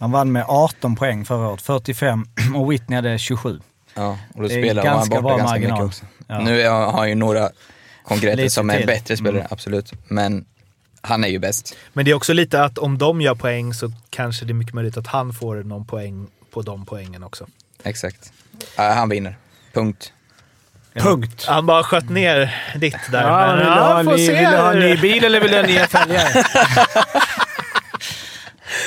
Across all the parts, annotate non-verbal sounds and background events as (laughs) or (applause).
Han vann med 18 poäng förra året, 45 (clears throat) och Whitney hade 27. Ja, och då Det är spelar han borta bra ganska marginal. mycket också. Ja. Nu har han ju några konkurrenter som är till. bättre spelare, Mm. absolut. Men han är ju bäst. Men det är också lite att om de gör poäng så kanske det är mycket möjligt att han får någon poäng på de poängen också. Exakt. Ja, han vinner. Punkt. Punkt. Han bara sköt ner ditt där. Ja, men vill, du ha, se. vill du ha en ny bil eller vill du ha nya (laughs) fälgar?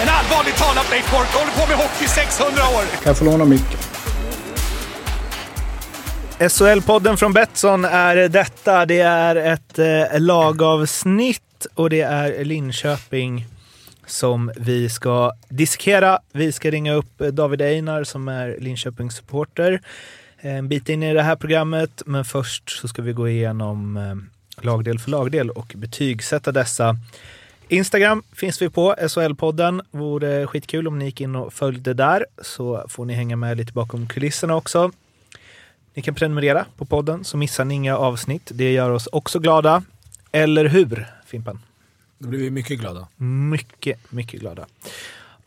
En allvarligt talad Leif Boork håller på med hockey i 600 år! Kan jag få låna micken? SHL-podden från Betsson är detta. Det är ett eh, lagavsnitt och det är Linköping som vi ska diskera. Vi ska ringa upp eh, David Einar som är Linköpings supporter en bit in i det här programmet. Men först så ska vi gå igenom eh, lagdel för lagdel och betygsätta dessa. Instagram finns vi på, SHL-podden. Vore skitkul om ni gick in och följde där så får ni hänga med lite bakom kulisserna också. Ni kan prenumerera på podden så missar ni inga avsnitt. Det gör oss också glada. Eller hur, Fimpen? Då blir vi mycket glada. Mycket, mycket glada.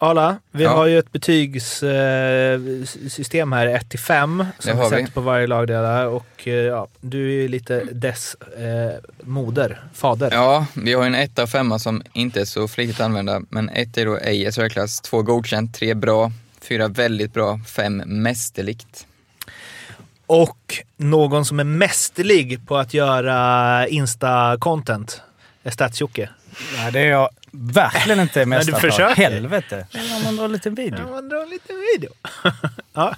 Arla, vi Ja. har ju ett betygssystem här, 1 till 5, som Det vi sätter på varje lagdelar. Och eh, ja, du är ju lite dess eh, moder, fader. Ja, vi har ju en etta och femma som inte är så flitigt använda. Men ett är då ej SHL-klass, två godkänt, tre bra, fyra väldigt bra, fem mästerligt. Och någon som är mästerlig på att göra Insta-content är Stats-Jocke. Ja, det är jag verkligen inte Men du försöker. Helvete. Om man drar en liten video. Ja, man drar en liten video. (laughs) ja.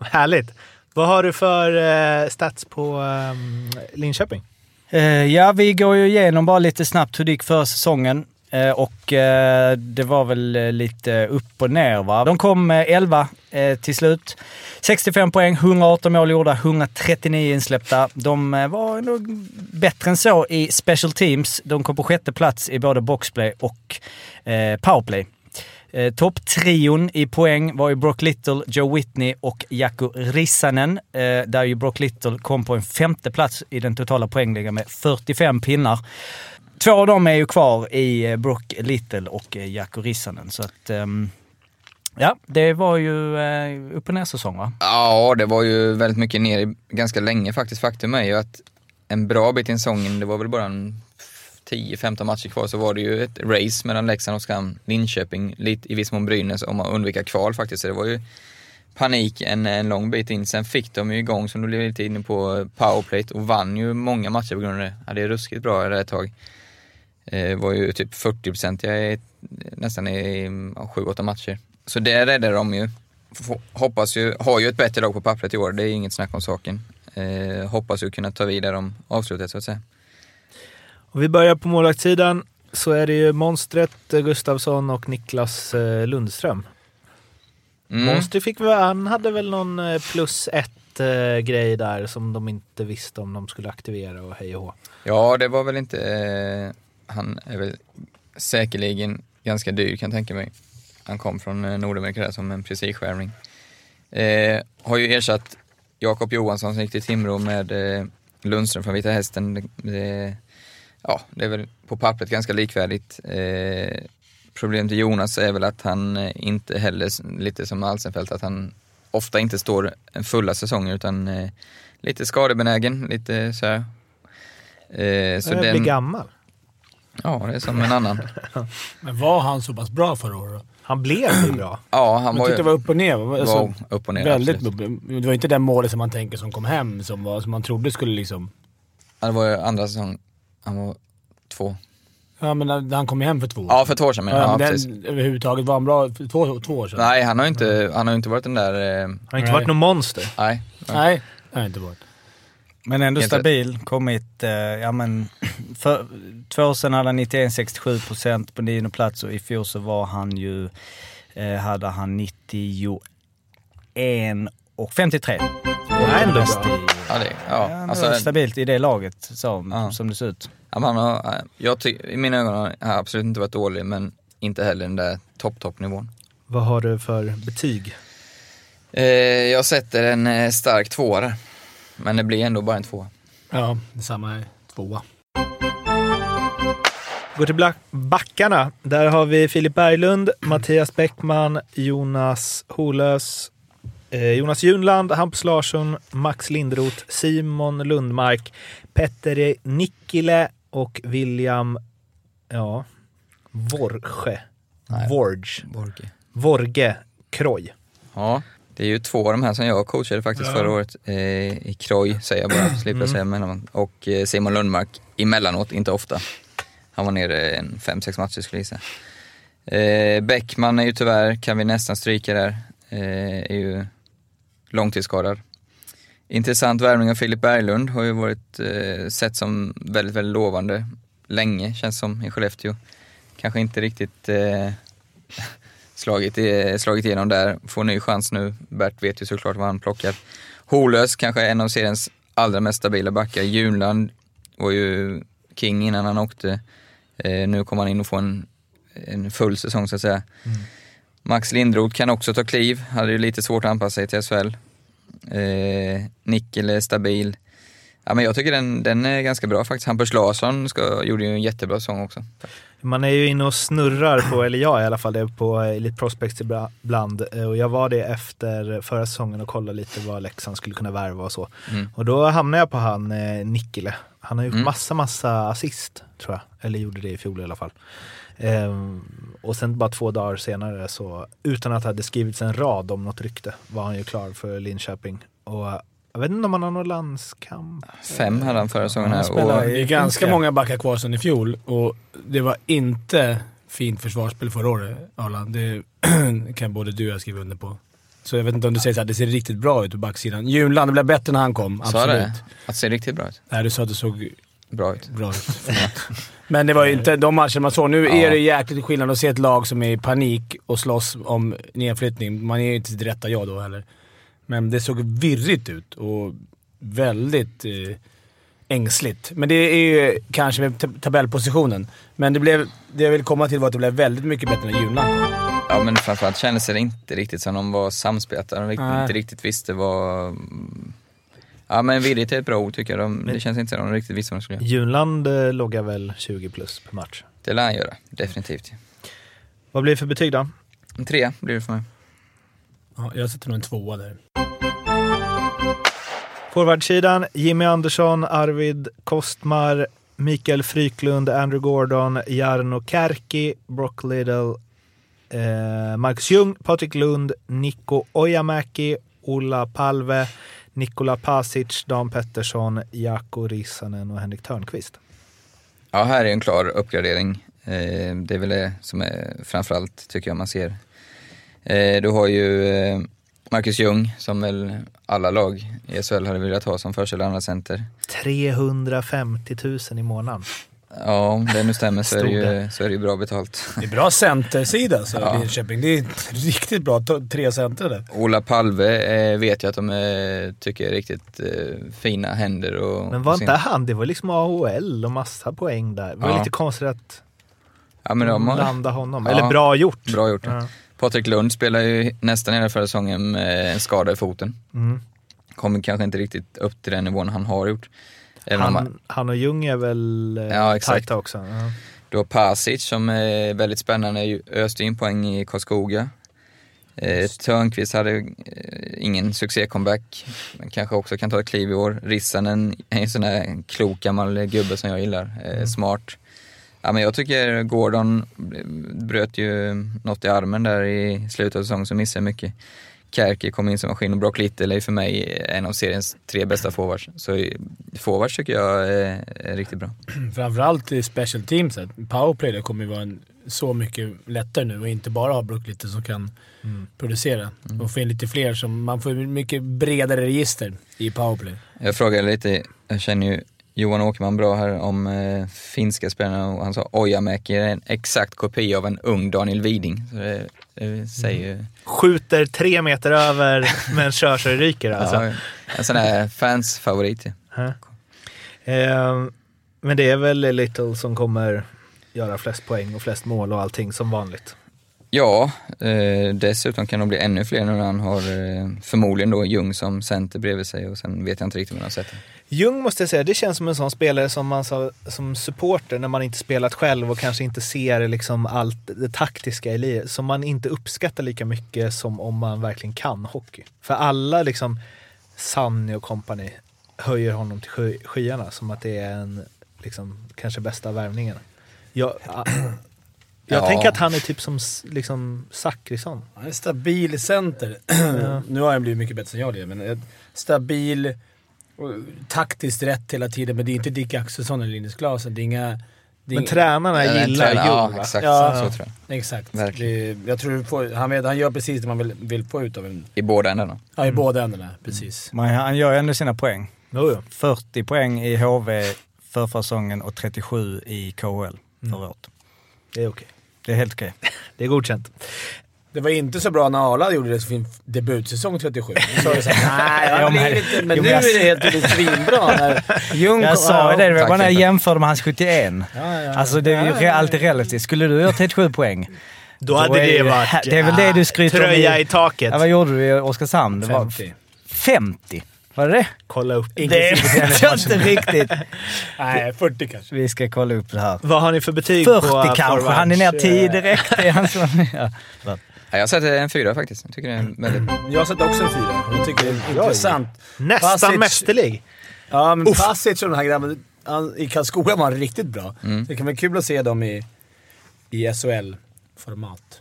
Härligt. Vad har du för eh, stats på ehm, Linköping? Eh, ja, vi går ju igenom bara lite snabbt hur det gick förra säsongen. Eh, och eh, det var väl lite upp och ner va. De kom eh, 11 eh, till slut. 65 poäng, 118 mål gjorda, 139 insläppta. De eh, var nog bättre än så i special teams. De kom på sjätte plats i både boxplay och eh, powerplay. Eh, Topptrion i poäng var ju Brock Little, Joe Whitney och Jaakko Rissanen. Eh, där ju Brock Little kom på en femte plats i den totala poängligan med 45 pinnar. Två av dem är ju kvar i eh, Brock Little och eh, Jaakko Rissanen. Så att, um, ja, det var ju eh, upp och ner säsong va? Ja, det var ju väldigt mycket ner ganska länge faktiskt. Faktum är ju att en bra bit in säsongen, det var väl bara en 10-15 matcher kvar, så var det ju ett race mellan Leksand, Oskarshamn, Linköping, lite, i viss mån Brynäs om att undvika kval faktiskt. Så det var ju panik en, en lång bit in. Sen fick de ju igång, som du blev lite inne på, powerplay och vann ju många matcher på grund av det. Det är ruskigt bra där ett tag. Eh, var ju typ 40-procentiga nästan i 7-8 matcher. Så det räddade de ju. Hoppas ju, har ju ett bättre lag på pappret i år, det är inget snack om saken. Eh, hoppas ju kunna ta vidare om avslutet så att säga. Och vi börjar på målvaktssidan så är det ju monstret eh, Gustavsson och Niklas eh, Lundström. Mm. Monster fick väl, han hade väl någon eh, plus ett eh, grej där som de inte visste om de skulle aktivera och hej och hå. Ja, det var väl inte... Eh, han är väl säkerligen ganska dyr kan jag tänka mig. Han kom från eh, Nordamerika där som en prestigevärvning. Eh, har ju ersatt Jakob Johansson som gick till Timrå med eh, Lundström från Vita Hästen. Det, ja, det är väl på pappret ganska likvärdigt. Eh, problemet till Jonas är väl att han eh, inte heller, lite som Alsenfelt, att han ofta inte står en fulla säsonger utan eh, lite skadebenägen, lite så här. Eh, så Så blir den, gammal. ja, det är som en annan. (laughs) Men var han så pass bra förra året? Han blev ju bra. (clears throat) Ja, han Man var tyckte ju det var upp och ner. Alltså, var upp och ner. väldigt absolut. Det var inte den målet som man tänker som kom hem, som, var, som man trodde skulle liksom... Ja, Det var ju andra säsong, han var två. Ja men han kom hem för två år Ja, för två år sedan men, Ja, ja, men den, överhuvudtaget var han bra för två, två år sedan? Nej, han har ju inte, han har ju inte varit den där... Eh, Han har inte Nej. varit någon monster. nej. Nej, det har inte varit. Men ändå stabil. Kommit, eh, ja men, (clears throat) för två år sedan hade han 91-67 procent på nionde plats och i fjol så var han ju, eh, hade han 91 1,53. är ändå Bäst bra. Ja, det, Ja, ja, alltså, stabilt i det laget som, Ja. som det ser ut. ja, man har, jag ty, I mina ögon har han absolut inte varit dålig, men inte heller den där topp-topp-nivån. Vad har du för betyg? Eh, jag sätter en eh, stark tvåa där. Men det blir ändå bara en tvåa. Ja, detsamma här. Tvåa. Går till backarna. Där har vi Filip Berglund, Mattias Bäckman, Jonas Holös, eh, Jonas Junland, Hampus Larsson, Max Lindroth, Simon Lundmark, Petter Nikkile och William ja, Vorge. Nej. Vorge. Borge. Vorge Kroj. Ja, det är ju två av de här som jag coachade faktiskt förra året. Eh, I Kroj säger jag bara, (clears throat) slipper jag säga mellan. Och eh, Simon Lundmark emellanåt, inte ofta. Han var nere en fem, sex matcher skulle jag gissa. Eh, Bäckman är ju tyvärr, kan vi nästan stryka där, eh, är ju långtidsskadad. Intressant värvning av Filip Berglund, har ju varit eh, sett som väldigt, väldigt lovande länge, känns som, i Skellefteå. Kanske inte riktigt eh, slagit, slagit igenom där. Får ny chans nu. Bert vet ju såklart vad han plockar. Holös, kanske en av seriens allra mest stabila backar. Junland var ju king innan han åkte. Eh, nu kommer han in och får en, en full säsong så att säga. Max Lindroth kan också ta kliv. Hade ju lite svårt att anpassa sig till SHL. Eh, Nickel är stabil. Ja, men jag tycker den, den är ganska bra faktiskt. Hampus Larsson ska, gjorde ju en jättebra säsong också. Man är ju inne och snurrar på, eller jag i alla fall, det är på Elite Prospects ibland. Eh, Och jag var det efter förra säsongen och kollade lite vad Leksand skulle kunna värva och så. Mm. Och då hamnade jag på han eh, Nikkele. Han har gjort Mm. massa, massa assist, tror jag. Eller gjorde det i fjol i alla fall. Ehm, och sen bara två dagar senare, så utan att det hade skrivits en rad om något rykte, var han ju klar för Linköping. Och jag vet inte om han har någon landskamp. Fem hade han förra säsongen här. Och, Det är ganska många backar kvar sedan i fjol och det var inte fint försvarsspel förra året, Arlan. Det (clears throat) kan både du och jag skriva under på. Så jag vet inte om du säger så här, det ser riktigt bra ut på backsidan. Junland, det blev bättre när han kom. sa Absolut. det? Att det ser riktigt bra ut. Nej, du sa att det såg Bra ut. bra ut. (laughs) Men det var ju inte de matcher man såg. Nu Ja. är det jäkligt skillnad att se ett lag som är i panik och slåss om nedflyttning. Man är ju inte sitt rätta jag då heller. Men det såg virrigt ut och väldigt eh, ängsligt. Men det är ju kanske med tab- tabellpositionen. Men det, blev, det jag vill komma till var att det blev väldigt mycket bättre när Junland kom. Ja men framförallt kändes det inte riktigt som de var samspelta. De riktigt, Nej. inte riktigt visste vad... Ja men virrigt är ett bra ord tycker jag. De, det känns inte som de riktigt visste vad de skulle göra. Junland eh, loggar väl 20 plus per match. Det lär han göra, definitivt. Vad blir det för betyg då? En trea blir det för mig. Ja, jag sätter nog en tvåa där. Forwardsidan, Jimmy Andersson, Arvid Kostmar, Mikael Fryklund, Andrew Gordon, Jarno Kärki, Brock Little, eh, Marcus Ljung, Patrik Lund, Niko Ojamäki, Ola Palve, Nikola Pasic, Dan Pettersson, Jaakko Rissanen och Henrik Törnqvist. Ja, här är en klar uppgradering. Eh, det är väl det som är framförallt, tycker jag, man ser. Eh, du har ju eh, Marcus Ljung, som väl alla lag i SHL hade velat ha som första eller andra center. 350 000 i månaden. Ja, om det nu stämmer så är det, ju, så är det ju bra betalt. Det är bra centersida så Ja. Linköping. Det är riktigt bra. Tre center där. Ola Palve eh, vet jag att de eh, tycker är riktigt eh, fina händer. Och, Men var och inte han, det var liksom AHL och massa poäng där. Det var Ja. lite konstigt att Ja, men de har, landa honom. Ja. Eller bra gjort. bra gjort. Ja. Patrik Lund spelar ju nästan hela förra säsongen med en skada i foten. Mm. Kommer kanske inte riktigt upp till den nivån han har gjort. Även han, Han, han och Ljung är väl eh, Ja, exakt. tajta också. Ja. du har Pasic som är väldigt spännande, öste in poäng i Karlskoga. Eh, Törnqvist hade eh, ingen succé-comeback, men kanske också kan ta ett kliv i år. Rissanen är en sån där klok gammal gubbe som jag gillar, eh, smart. Ja, men jag tycker Gordon bröt ju något i armen där i slutet av säsongen så missade mycket. Kärki kom in som maskin och Brock Little är för mig en av seriens tre bästa forwards. Så forwards tycker jag är, är riktigt bra. (clears throat) Framförallt i special teamset. Powerplay det kommer ju vara en, så mycket lättare nu och inte bara ha Brook lite som kan producera. Och få in lite fler som... Man får mycket bredare register i powerplay. Jag frågade lite, jag känner ju Johan Åkerman bra här om eh, finska spelarna och han sa Ojamäki är en exakt kopia av en ung Daniel Widing. Så det, det säger ju... Skjuter tre meter över men kör så det ryker alltså. Ja, en sån här fansfavorit. Ja. Eh, men det är väl Little som kommer göra flest poäng och flest mål och allting som vanligt. Ja, eh, dessutom kan de bli ännu fler nu när han har eh, förmodligen då Ljung som center bredvid sig och sen vet jag inte riktigt hur han sätter. Ljung måste jag säga, det känns som en sån spelare som man sa, som supporter när man inte spelat själv och kanske inte ser liksom allt det taktiska i livet, som man inte uppskattar lika mycket som om man verkligen kan hockey. För alla liksom, Sanny och kompani höjer honom till sky, skyarna som att det är en, liksom, kanske bästa värvningen. Jag, ah, jag Ja. tänker att han är typ som liksom Zachrisson. Han är stabil center. (clears throat) nu har han blivit mycket bättre än jag det, men ett stabil taktiskt rätt hela tiden. Men det är inte Dick Axelsson eller Linus Klasen. Det är inga... Det är Men inga- tränarna Ja, gillar tränar- Ljung Ja, exakt. Ja. Så tror jag. Exakt. Verkligen. Det, jag tror får, han, vet, han gör precis det man vill, vill få ut av en... I båda ändarna. Ja, i båda ändarna. Precis. Men han gör ju ändå sina poäng. Jo, jo. 40 poäng i HV för säsongen och 37 i KHL förra året. Det är okej. Det är helt okej. Det är godkänt. Det var inte så bra när Arla gjorde det sin debutsäsong 37. Då sa du såhär, nej, men- nu är det helt tydligt svinbra. När Ljung (laughs) Jag sa ju det, det var bara när jag jämförde med hans 71. Ja, ja, Alltså det är ju alltid relativt. Skulle du göra 37 poäng, Då hade det varit... det är väl det du skryter om Tröja i- taket. ja, vad gjorde du i Oskarshamn? Det var 50. 50. Var det det? Kolla upp. Det vet jag (laughs) inte riktigt. Nej, 40 kanske. Vi ska kolla upp det här. Vad har ni för betyg 40 på kanske. forwards? Han är ner 10 Eh, direkt. Det är han som, (laughs) ja. Ja, jag sätter en fyra faktiskt. Jag tycker det är väldigt... Jag sätter också en fyra. Jag tycker det är intressant. Nästan Pasic- mästerlig. Ja, men Pasic och den här grabben i Karlskoga var han riktigt bra. Mm. Det kan vara kul att se dem i, i SHL-format.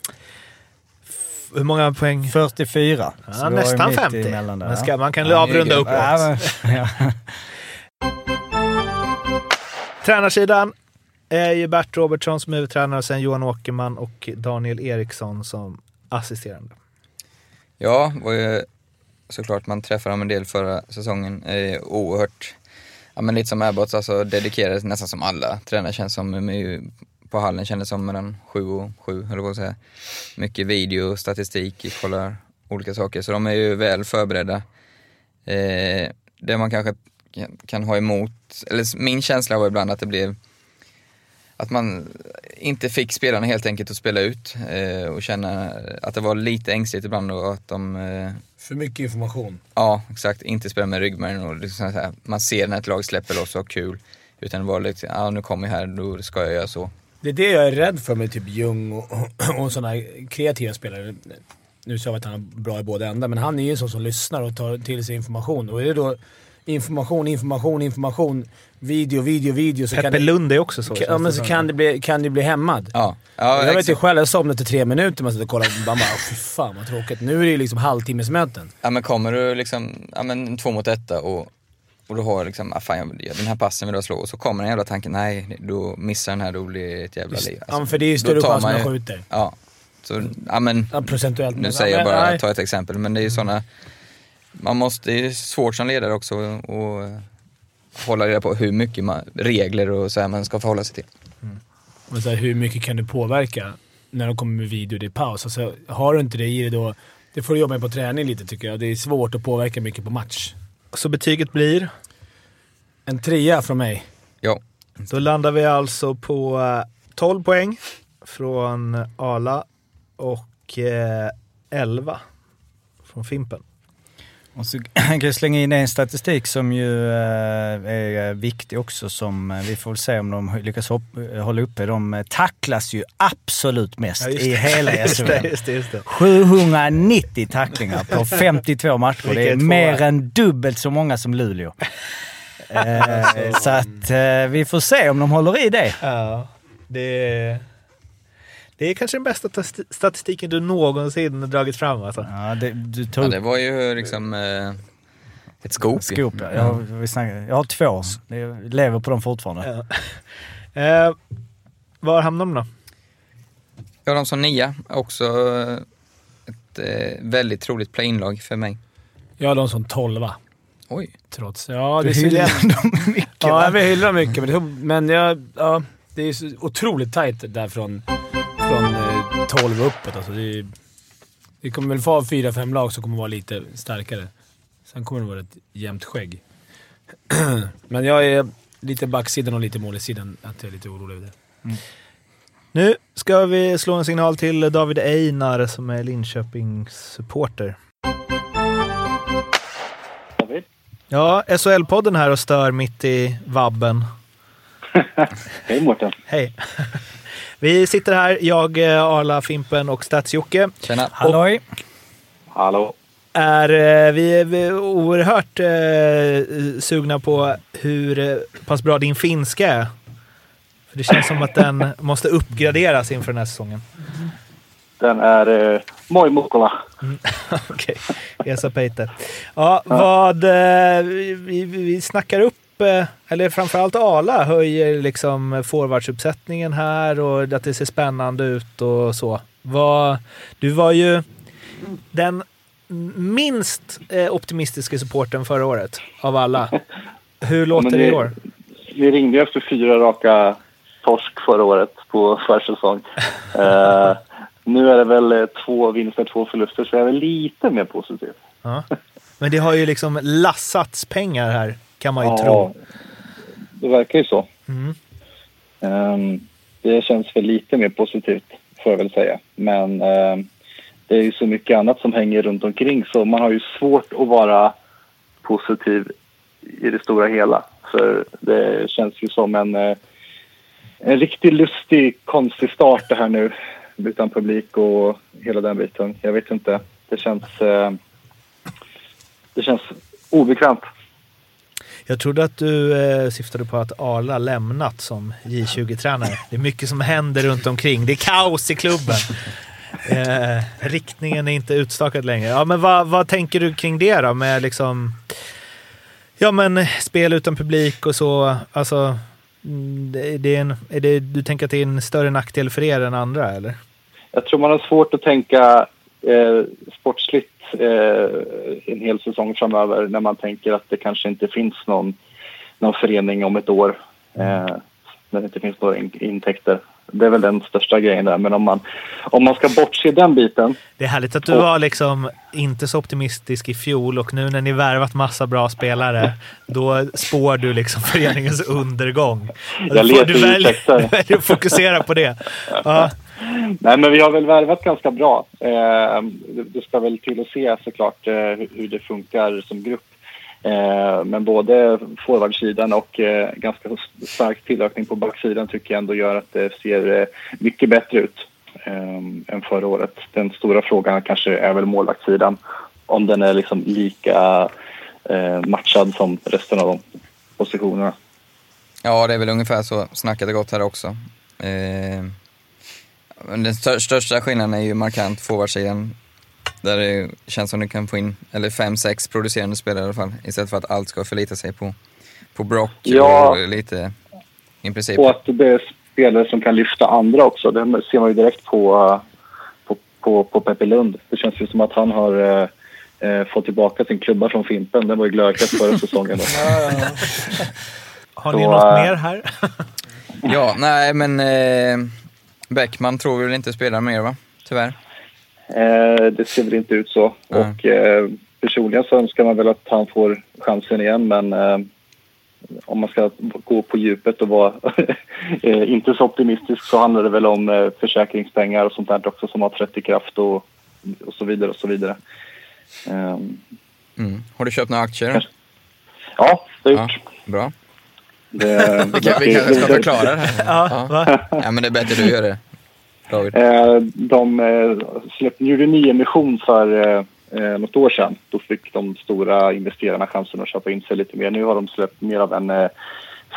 Hur många poäng? 44. Ja, nästan mitt 50. emellan där, Man, ja. ska, man kan Ja, avrunda uppåt. Ja, men, (laughs) ja. Tränarsidan är ju Bert Robertsson som huvudtränare och sen Johan Åkerman och Daniel Eriksson som assisterande. Ja, var ju såklart man träffade dem en del förra säsongen. Eh, oerhört, ja men lite som Abbott, alltså dedikerade nästan som alla tränare känns som. De är ju på hallen kändes som mellan sju och sju, eller vad säga. Mycket video, statistik, kollar olika saker. Så de är ju väl förberedda. Eh, det man kanske kan, kan ha emot, eller min känsla var ibland att det blev att man inte fick spelarna helt enkelt att spela ut eh, och känna att det var lite ängsligt ibland och att de, eh, För mycket information. ja exakt, inte spelar med ryggmärgen och liksom här, man ser när ett lag släpper loss och har kul. Utan det var lite, ja nu kommer jag här, då ska jag göra så. Det är det jag är rädd för med typ Ljung och, (clears throat) och, och sådana kreativa spelare. Nu sa vi att han är bra i båda ändar, men han är ju en sån som lyssnar och tar till sig information. Och är det då information, information, information, video, video, video så kan Peppe det, Lund är också så. kan, ja, men så kan det bli, kan det bli hämmad. Ja, ja jag vet ju själv, jag somnade efter tre minuter man satt och kollade och man bara fy fan vad tråkigt. Nu är det ju liksom halvtimmesmöten. Ja men kommer du liksom, ja men två mot etta och, och du har liksom, ah, fan jag, den här passen vill jag slå och så kommer den jävla tanken, nej då missar den här, då blir det ett jävla liv. ja, men för det är ju då större chans man man ju- skjuter. Ja. Så, ja men, Ja, procentuellt. nu säger ja, jag bara, nej. ta ett exempel, men det är ju sådana, man måste, det är svårt som ledare också och hålla reda på hur mycket man, regler och så här man ska förhålla sig till. Men så här, hur mycket kan du påverka när de kommer med video i paus? Alltså, har du inte det i dig då, det får du jobba med på träning lite tycker jag. Det är svårt att påverka mycket på match. Så betyget blir? En trea från mig. Ja, Då landar vi alltså på eh, 12 poäng från Arla och eh, 11 från Fimpen. Och så (laughs) kan jag slänga in en statistik som ju eh, är viktig också som eh, vi får väl se om de lyckas eh, hålla uppe. De eh, tacklas ju absolut mest Ja, i hela (laughs) SHL. just det, just det. 790 tacklingar på (laughs) 52 matcher. Det är mer än dubbelt så många som Luleå. Eh, så att eh, vi får se om de håller i det. Ja, det det är kanske den bästa statistiken du någonsin dragit fram alltså. Ja, det, du tog ja det var ju liksom eh, ett scoop. skop. ja. Jag, vi snackar, jag har två. Jag lever på dem fortfarande. Ja. (laughs) Eh, var hamnar de då? Jag har dem som nia, också eh, ett eh, väldigt troligt play-in-lag för mig. Jag har dem som tolva. Oj. Trots. Ja, Du det hyllar dem mycket Ja, va? jag hyllar mycket, men, det, men jag, ja, det är så otroligt tajt där från, från eh, 12 och uppåt. Alltså det, det kommer väl vara fyra, fem lag som kommer vara lite starkare. Sen kommer det vara ett jämnt skägg. (clears throat) men jag är lite backsidan och lite målsidan att jag är lite orolig över det. Nu ska vi slå en signal till David Einar som är Linköpings supporter. David? Ja, SHL-podden här och stör mitt i vabben. (laughs) Hej Mårten. Hej! Vi sitter här, jag, eh, Arla, Fimpen och Stats-Jocke. Tjena. Halloj! Hallå. Är, eh, vi är vi är oerhört eh, sugna på hur eh, pass bra din finska är. För det känns som att den (laughs) måste uppgraderas inför den här säsongen. Den är eh, Moi Mukkola. (laughs) Okej, Esa Peite. Ja, vad... Eh, vi, vi- snackar upp, eller framförallt Ala höjer liksom forwardsuppsättningen här och att det ser spännande ut och så. Vad, du var ju den minst eh, optimistiska supporten förra året av alla. Hur låter men det i år? Vi ringde efter fyra raka torsk förra året på försäsong. (laughs) eh, nu är det väl eh, två vinster, två förluster, så jag är väl lite mer positiv. Ja. Men det har ju liksom lassats pengar här, kan man ju Ja, tro. Det verkar ju så. Mm. Ehm, det känns väl lite mer positivt, får jag väl säga. Men ehm, det är ju så mycket annat som hänger runt omkring så man har ju svårt att vara positiv i det stora hela. För det känns ju som en, eh, en riktigt lustig, konstig start det här nu utan publik och hela den biten. Jag vet inte. Det känns, eh, det känns obekvämt. Jag trodde att du eh, syftade på att Arla lämnat som J20-tränare. Det är mycket som händer runt omkring. Det är kaos i klubben. (laughs) Eh, riktningen är inte utstakad längre. Ja, men vad, vad tänker du kring det då? Med liksom, ja, men spel utan publik och så. Alltså, mm, det, det är en, är det, du tänker att det är en större nackdel för er än andra, eller? Jag tror man har svårt att tänka eh, sportsligt eh, en hel säsong framöver när man tänker att det kanske inte finns någon, någon förening om ett år. Eh, när det inte finns några in- intäkter. Det är väl den största grejen där. Men om man, om man ska bortse den biten. Det är härligt att du var liksom inte så optimistisk i fjol och nu när ni värvat massa bra spelare, då spår du liksom (laughs) föreningens undergång. Jag letar du väljer, (laughs) du väljer att fokusera på det. Ja. Nej, men vi har väl värvat ganska bra. Eh, det, ska väl till att se såklart eh, hur det funkar som grupp. Eh, men både forwardsidan och eh, ganska stark tillökning på backsidan tycker jag ändå gör att det ser eh, mycket bättre ut än förra året. Den stora frågan kanske är väl målvaktssidan. Om den är liksom lika matchad som resten av de positionerna. Ja, det är väl ungefär så snacket har gått här också. Den största skillnaden är ju markant forwardsidan. Där det känns som du kan få in, eller fem, sex producerande spelare i alla fall. Istället för att allt ska förlita sig på, på Brock Ja. och lite, i princip. Och att det är spelare som kan lyfta andra också. Det ser man ju direkt på, på, på, på Peppe Lund. Det känns ju som att han har uh, uh, fått tillbaka sin klubba från Fimpen. Den var ju glödhet förra (laughs) säsongen. (laughs) Har ni Så, något äh, mer här? (laughs) Ja, nej men eh, Bäckman tror väl inte spelar mer va? Tyvärr. Eh, det ser väl inte ut så. Mm. Och eh, personligen så önskar man väl att han får chansen igen men eh, om man ska gå på djupet och vara (laughs) inte så optimistisk så handlar det väl om eh, försäkringspengar och sånt där också som har trätt i kraft och, och så vidare och så vidare. Ehm, Mm. Har du köpt några aktier? ja, det har jag gjort. Bra. Det, Vi, kan, vi kanske ska förklara det här. (laughs) Ja, va? Ja, men det är bättre du gör det. David. Eh, de eh, släppte, gjorde en nyemission för eh, eh, något år sedan. Då fick de stora investerarna chansen att köpa in sig lite mer. Nu har de släppt mer av en eh,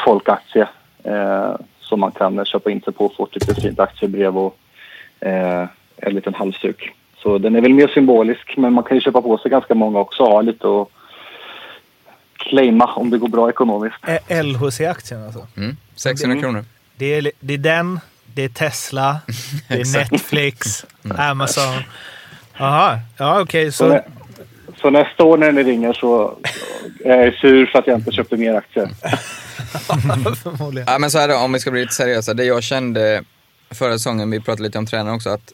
folkaktie eh, som man kan eh, köpa in sig på och få ett litet fint aktiebrev och eh, en liten halsduk. Så den är väl mer symbolisk, men man kan ju köpa på sig ganska många också och ha lite och claima om det går bra ekonomiskt. Eh, LHC-aktien alltså? Mm. 600 kronor. Det är, det är den, det är Tesla, det är. (laughs) Netflix, Amazon. Jaha, ja okej. Så, så så nästa år när ni ringer så jag är sur för att jag inte köpte mer aktier. (laughs) (laughs) Förmodligen. Ja, men så här då, om vi ska bli lite seriösa. Det jag kände förra säsongen, vi pratade lite om tränaren också, att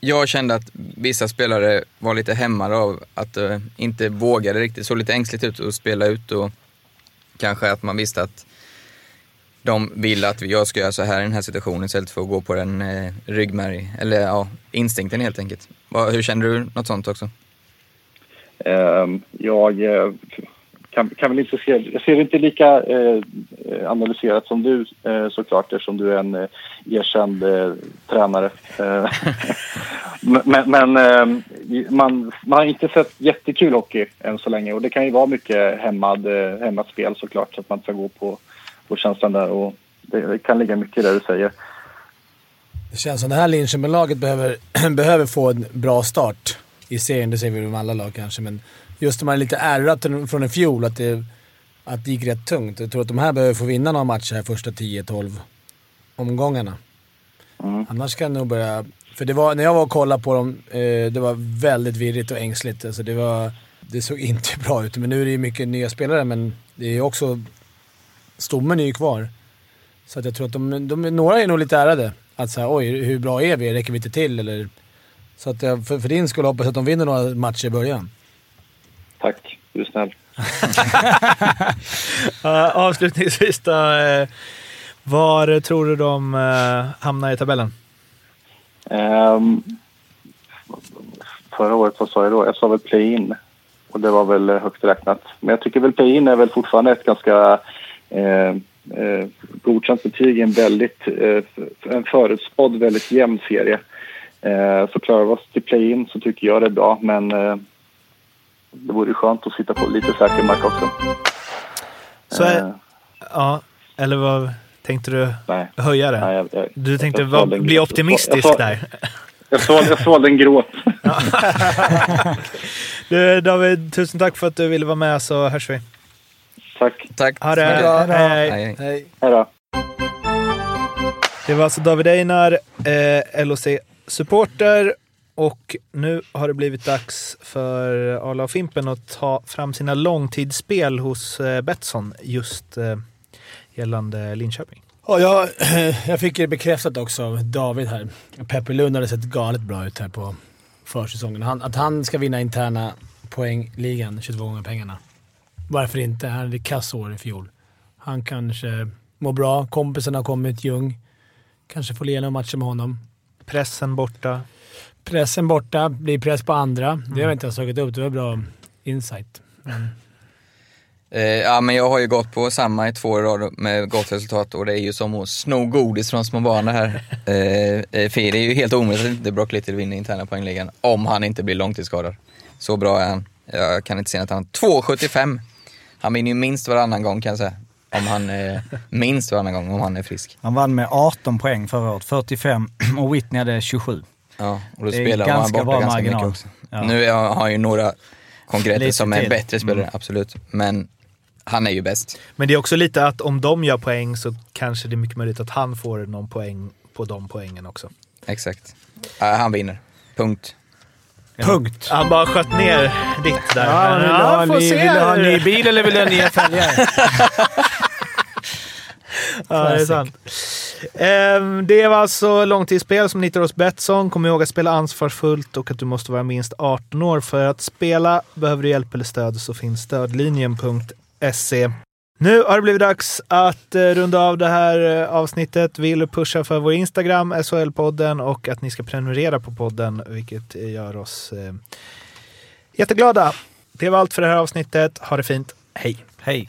jag kände att vissa spelare var lite hämmade av att uh, inte vågade riktigt, såg lite ängsligt ut att spela ut och kanske att man visste att de vill att jag ska göra så här i den här situationen istället för att gå på den eh, ryggmärg, eller ja, instinkten helt enkelt. Va, hur känner du något sånt också? Ehm, jag eh, kan, kan väl inte se, jag ser det inte lika eh, analyserat som du eh, såklart eftersom du är en eh, erkänd eh, tränare. Eh, (laughs) men men eh, man, man har inte sett jättekul hockey än så länge och det kan ju vara mycket hämmad, eh, hämmat spel såklart så att man inte ska gå på, på känslan där och det, kan ligga mycket i det du säger. Det känns som det här Linköping-laget behöver, (clears throat) behöver få en bra start i serien. Det säger vi om alla lag kanske, men just de här lite ärrat från i fjol, att det, att det gick rätt tungt. Jag tror att de här behöver få vinna några matcher här första 10-12 omgångarna. Mm. Annars kan det nog börja... För det var, när jag var och kollade på dem, eh, det var väldigt virrigt och ängsligt. Alltså det, var, det såg (laughs) inte bra ut. Men nu är det ju mycket nya spelare, men det är också... Stommen är ju kvar. Så att jag tror att de, de, några är nog lite ärrade. Att säga oj, hur bra är vi? Räcker vi inte till? Eller, så att jag, för, för din skull hoppas jag att de vinner några matcher i början. Tack, du är snäll. (laughs) uh, avslutningsvis då. Uh, var tror du de uh, hamnar i tabellen? Um, förra året, vad sa jag då? Jag sa väl play-in. Och det var väl högt räknat. Men jag tycker väl play-in är väl fortfarande ett ganska eh, eh, godkänt betyg i en väldigt, eh, en förutspådd väldigt jämn serie. Eh, så klarar vi oss till play-in så tycker jag det är bra, men eh, det vore skönt att sitta på lite säker mark också. Så är, ja, eller vad tänkte du Nej. höja det? Nej, jag, jag, du tänkte jag var, bli optimistisk Jag där. Jag sålde, jag sålde en gråt. (laughs) (laughs) Du, David, tusen tack för att du ville vara med så hörs vi. Tack. Tack. Ha det. Hej, hej. Hej. Hej då. Det var alltså David Einar, eh, LOC-supporter. Och nu har det blivit dags för Arla och Fimpen att ta fram sina långtidsspel hos eh, Betsson just eh, gällande Linköping. Ja, jag, (clears throat) jag fick det bekräftat också av David här. Peppe Lund hade sett galet bra ut här på försäsongen. Han, att han ska vinna interna poängligan 22 gånger pengarna. Varför inte? Han hade kass år i fjol. Han kanske mår bra. Kompisen har kommit, Ljung. Kanske får leda matcher med honom. Pressen borta. Pressen borta, blir press på andra. Det har jag inte tagit upp. Det var bra insight. Men, Eh, ja, men jag har ju gått på samma i två år i rad med gott resultat och det är ju som att sno godis från små barn det här. (laughs) Eh, eh, för det är ju helt omöjligt att inte Brock Little vinner interna poängligan om han inte blir långtidsskadad. Så bra är han. Jag kan inte se att han... 2,75! Han vinner ju minst varannan gång kan jag säga. Om han, eh, (laughs) minst varannan gång om han är frisk. Han vann med 18 poäng förra året, 45 (clears throat) och Whitney hade 27. Ja, och då spelar han ganska borta bra ganska marginal. mycket också. Ja. Nu har han ju några konkreta Lite som är till. bättre spelare, Mm. absolut. Men han är ju bäst. Men det är också lite att om de gör poäng så kanske det är mycket möjligt att han får någon poäng på de poängen också. Exakt. Ja, han vinner. Punkt. Punkt. Han bara sköt ner ditt där. Ja, vill, du ha ny, vill du ha en ny bil eller vill du ha nya (laughs) fälgar? Ja, det är sant. Ehm, det var alltså långtidsspel som ni hittar hos Betsson. Kom ihåg att spela ansvarsfullt och att du måste vara minst 18 år för att spela. Behöver du hjälp eller stöd så finns stödlinjen.se. Nu har det blivit dags att eh, runda av det här eh, avsnittet. Vill pusha för vår Instagram, SHL-podden och att ni ska prenumerera på podden, vilket gör oss eh, jätteglada. Det var allt för det här avsnittet. Ha det fint. Hej! Hej!